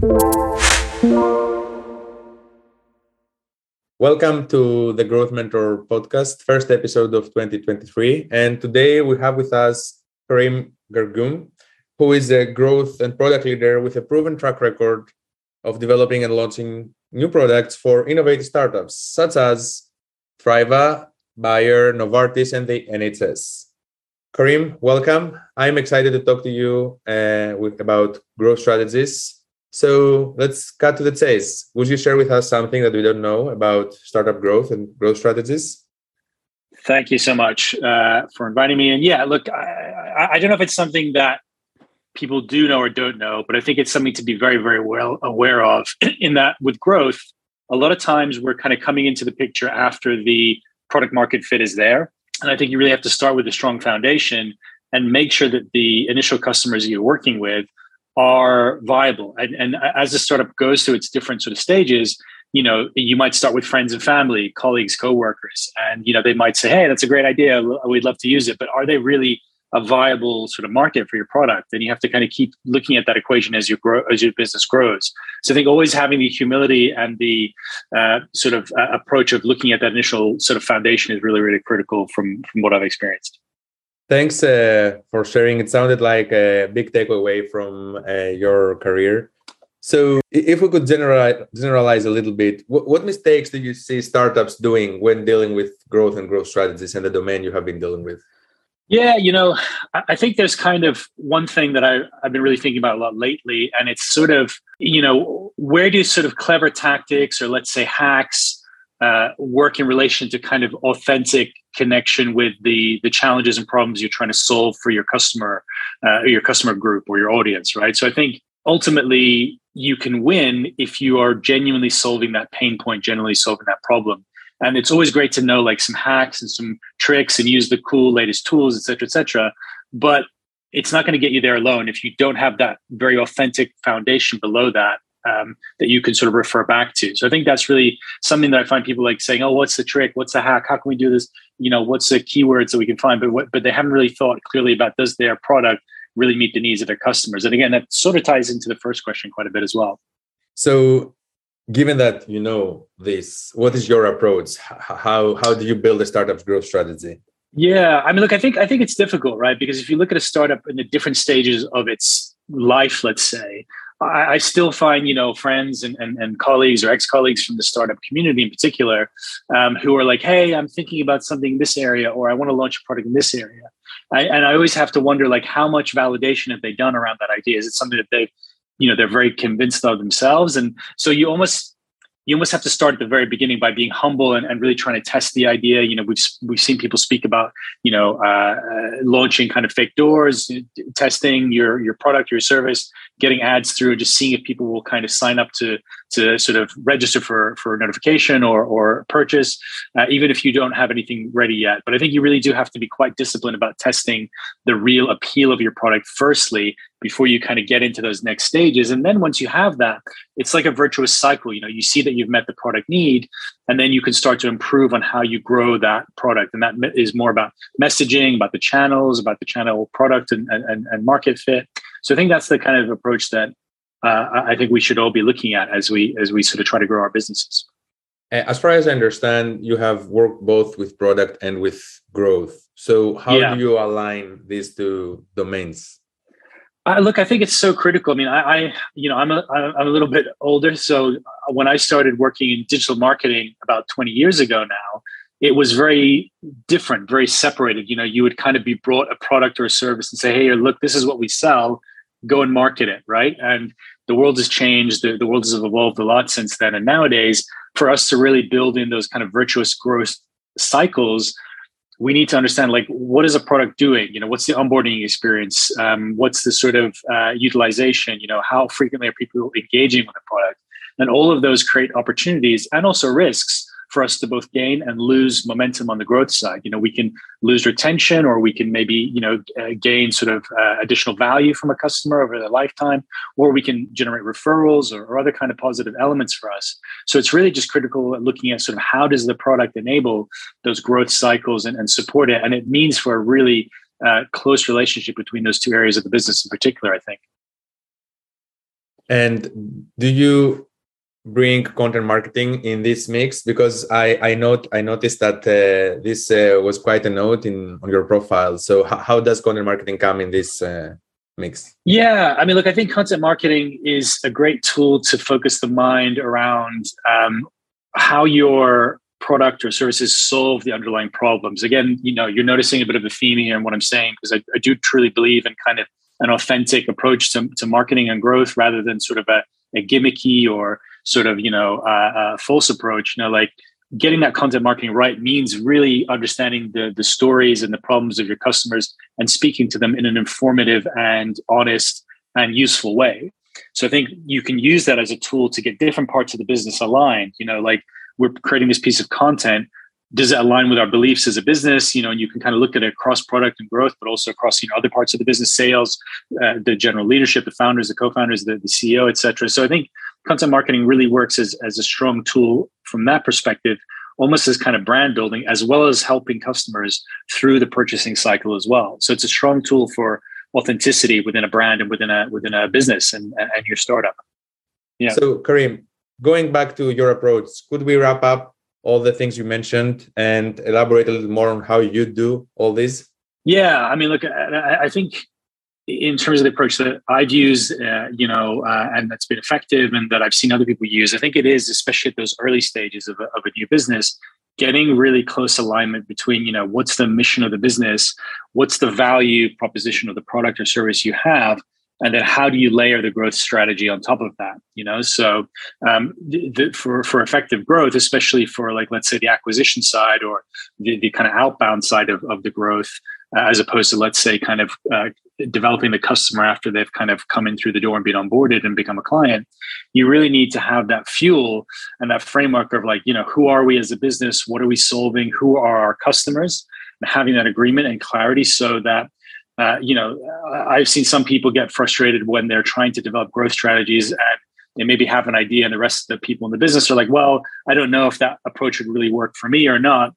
Welcome to the Growth Mentor podcast, first episode of 2023. And today we have with us Karim Gargum, who is a growth and product leader with a proven track record of developing and launching new products for innovative startups such as Thriva, Bayer, Novartis, and the NHS. Karim, welcome. I'm excited to talk to you uh, with, about growth strategies so let's cut to the chase. Would you share with us something that we don't know about startup growth and growth strategies? Thank you so much uh, for inviting me. And yeah, look, I, I, don't know if it's something that people do know or don't know, but I think it's something to be very, very well aware of. In that, with growth, a lot of times we're kind of coming into the picture after the product market fit is there. And I think you really have to start with a strong foundation and make sure that the initial customers you're working with are viable. And, and as the startup goes through its different sort of stages, you know, you might start with friends and family, colleagues, coworkers, and you know they might say, "Hey, that's a great idea. We'd love to use it." But are they really a viable sort of market for your product? And you have to kind of keep looking at that equation as you grow, as your business grows. So I think always having the humility and the uh, sort of uh, approach of looking at that initial sort of foundation is really, really critical from from what I've experienced. Thanks uh, for sharing. It sounded like a big takeaway from uh, your career. So, if we could generalize, generalize a little bit, what, what, mistakes do you see startups doing when dealing with growth and growth strategies and the domain you have been dealing with? Yeah, you know, I think there's kind of one thing that I, I've been really thinking about a lot lately, and it's sort of, you know, where do sort of clever tactics or let's say hacks uh, work in relation to kind of authentic connection with the the challenges and problems you're trying to solve for your customer uh, your customer group or your audience right? So i think ultimately you can win if you are genuinely solving that pain point genuinely solving that problem. And it's always great to know like some hacks and some tricks and use the cool latest tools et cetera et cetera. But it's not going to get you there alone if you don't have that very authentic foundation below that um, that you can sort of refer back to. So I think that's really something that I find people like saying, "Oh, what's the trick? What's the hack? How can we do this? You know, what's the keywords that we can find?" But what, but they haven't really thought clearly about does their product really meet the needs of their customers? And again, that sort of ties into the first question quite a bit as well. So, given that you know this, what is your approach? How how do you build a startup growth strategy? Yeah, I mean, look, I think I think it's difficult, right? Because if you look at a startup in the different stages of its life, let's say, I, I still find, you know, friends and, and, and colleagues or ex-colleagues from the startup community in particular, um, who are like, hey, I'm thinking about something in this area, or I want to launch a product in this area. I, and I always have to wonder, like, how much validation have they done around that idea? Is it something that they, you know, they're very convinced of themselves? And so you almost you almost have to start at the very beginning by being humble and, and really trying to test the idea. You know, we've we've seen people speak about you know uh, uh, launching kind of fake doors, testing your your product, your service, getting ads through, just seeing if people will kind of sign up to to sort of register for for notification or or purchase, uh, even if you don't have anything ready yet. But I think you really do have to be quite disciplined about testing the real appeal of your product firstly before you kind of get into those next stages. And then once you have that, it's like a virtuous cycle. You know, you see that you've met the product need, and then you can start to improve on how you grow that product. And that is more about messaging, about the channels, about the channel product and, and, and market fit. So I think that's the kind of approach that uh, I think we should all be looking at as we as we sort of try to grow our businesses. As far as I understand, you have worked both with product and with growth. So how yeah. do you align these two domains? I, look, I think it's so critical. I mean, I, I, you know, I'm a, I'm a little bit older. So when I started working in digital marketing about 20 years ago now, it was very different, very separated. You know, you would kind of be brought a product or a service and say, hey, look, this is what we sell. Go and market it, right? And the world has changed. The, the world has evolved a lot since then. And nowadays, for us to really build in those kind of virtuous growth cycles, we need to understand like what is a product doing you know what's the onboarding experience um, what's the sort of uh, utilization you know how frequently are people engaging with the product and all of those create opportunities and also risks for us to both gain and lose momentum on the growth side. You know, we can lose retention, or we can maybe you know uh, gain sort of uh, additional value from a customer over their lifetime, or we can generate referrals or, or, other kind of positive elements for us. So it's really just critical looking at sort of how does the product enable those growth cycles and, and support it, and it means for a really uh, close relationship between those two areas of the business in particular. I think. And do you bring content marketing in this mix? Because I I note I noticed that uh, this uh, was quite a note in on your profile. So how, does content marketing come in this uh, mix? Yeah, I mean, look, I think content marketing is a great tool to focus the mind around um, how your product or services solve the underlying problems. Again, you know, you're noticing a bit of a theme here in what I'm saying because I, I do truly believe in kind of an authentic approach to, to marketing and growth rather than sort of a, a gimmicky or sort of you know uh, uh, false approach. You know, like getting that content marketing right means really understanding the the stories and the problems of your customers and speaking to them in an informative and honest and useful way. So I think you can use that as a tool to get different parts of the business aligned. You know, like we're creating this piece of content does it align with our beliefs as a business you know and you can kind of look at it across product and growth but also across you know other parts of the business sales uh, the general leadership the founders the co-founders the, the ceo etc so i think content marketing really works as, as a strong tool from that perspective almost as kind of brand building as well as helping customers through the purchasing cycle as well. So it's a strong tool for authenticity within a brand and within a within a business and, and your startup. Yeah. So karim going back to your approach could we wrap up all the things you mentioned and elaborate a little more on how you do all this? Yeah, I mean, look, I, I think in terms of the approach that I've used, uh, you know, uh, and that's been effective and that I've seen other people use, I think it is, especially at those early stages of a, of a new business, getting really close alignment between, you know, what's the mission of the business, what's the value proposition of the product or service you have, and then how do you layer the growth strategy on top of that you know? So um, the, for for effective growth especially for like let's say the acquisition side or the, the kind of outbound side of, of the growth uh, as opposed to let's say kind of uh, developing the customer after they've kind of come in through the door and been onboarded and become a client you really need to have that fuel and that framework of like you know who are we as a business? What are we solving? Who are our customers? And having that agreement and clarity so that uh, you know, I've seen some people get frustrated when they're trying to develop growth strategies and they maybe have an idea, and the rest of the people in the business are like, well, I don't know if that approach would really work for me or not.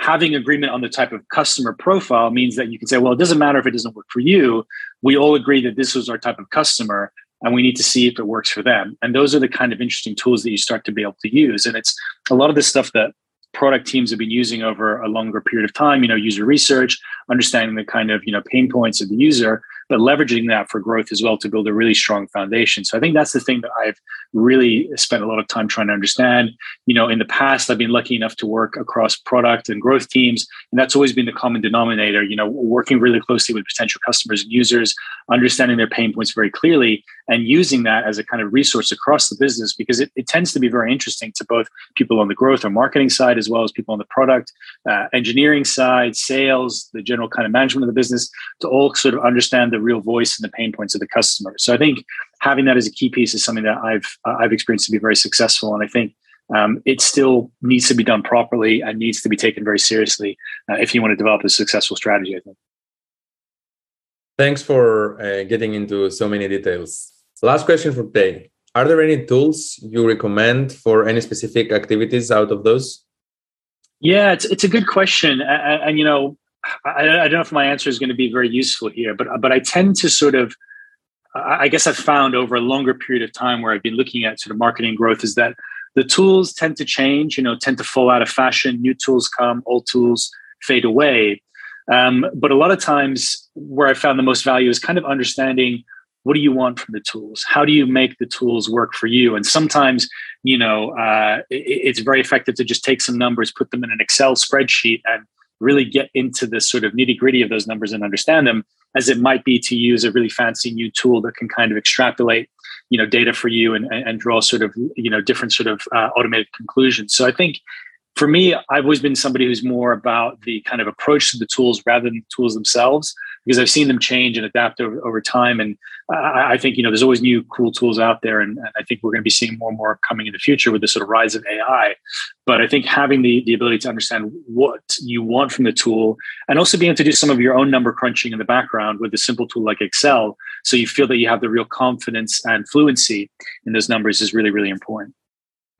Having agreement on the type of customer profile means that you can say, well, it doesn't matter if it doesn't work for you. We all agree that this was our type of customer and we need to see if it works for them. And those are the kind of interesting tools that you start to be able to use. And it's a lot of the stuff that product teams have been using over a longer period of time you know user research understanding the kind of you know pain points of the user but leveraging that for growth as well to build a really strong foundation. So I think that's the thing that I've really spent a lot of time trying to understand. You know, in the past, I've been lucky enough to work across product and growth teams, and that's always been the common denominator. You know, working really closely with potential customers and users, understanding their pain points very clearly, and using that as a kind of resource across the business because it, it tends to be very interesting to both people on the growth or marketing side as well as people on the product, uh, engineering side, sales, the general kind of management of the business to all sort of understand the real voice and the pain points of the customer. So I think having that as a key piece is something that I've uh, I've experienced to be very successful, and I think um, it still needs to be done properly and needs to be taken very seriously uh, if you want to develop a successful strategy. I think. Thanks for uh, getting into so many details. Last question for today. Are there any tools you recommend for any specific activities out of those? Yeah, it's, it's a good question. And, and you know, I, I, don't know if my answer is going to be very useful here, but but I tend to sort of, I guess I've found over a longer period of time where I've been looking at sort of marketing growth is that the tools tend to change, you know, tend to fall out of fashion. New tools come, old tools fade away. Um, but a lot of times, where I found the most value is kind of understanding what do you want from the tools how do you make the tools work for you and sometimes you know uh, it, it's very effective to just take some numbers put them in an excel spreadsheet and really get into the sort of nitty gritty of those numbers and understand them as it might be to use a really fancy new tool that can kind of extrapolate you know data for you and, and draw sort of you know different sort of uh, automated conclusions. So i think for me i've always been somebody who's more about the kind of approach to the tools rather than the tools themselves because I've seen them change and adapt over, over time. And I, I think, you know, there's always new cool tools out there. And, and I think we're going to be seeing more and more coming in the future with the sort of rise of AI. But I think having the, the ability to understand what you want from the tool and also being able to do some of your own number crunching in the background with a simple tool like Excel. So you feel that you have the real confidence and fluency in those numbers is really, really important.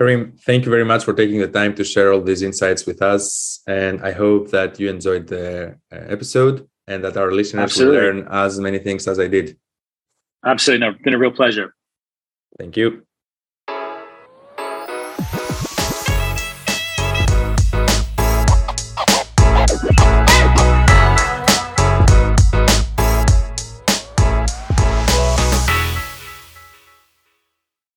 Karim, thank you very much for taking the time to share all these insights with us. And I hope that you enjoyed the uh, episode and that our listeners Absolutely. will learn as many things as I did. Absolutely. No, it's been a real pleasure. Thank you.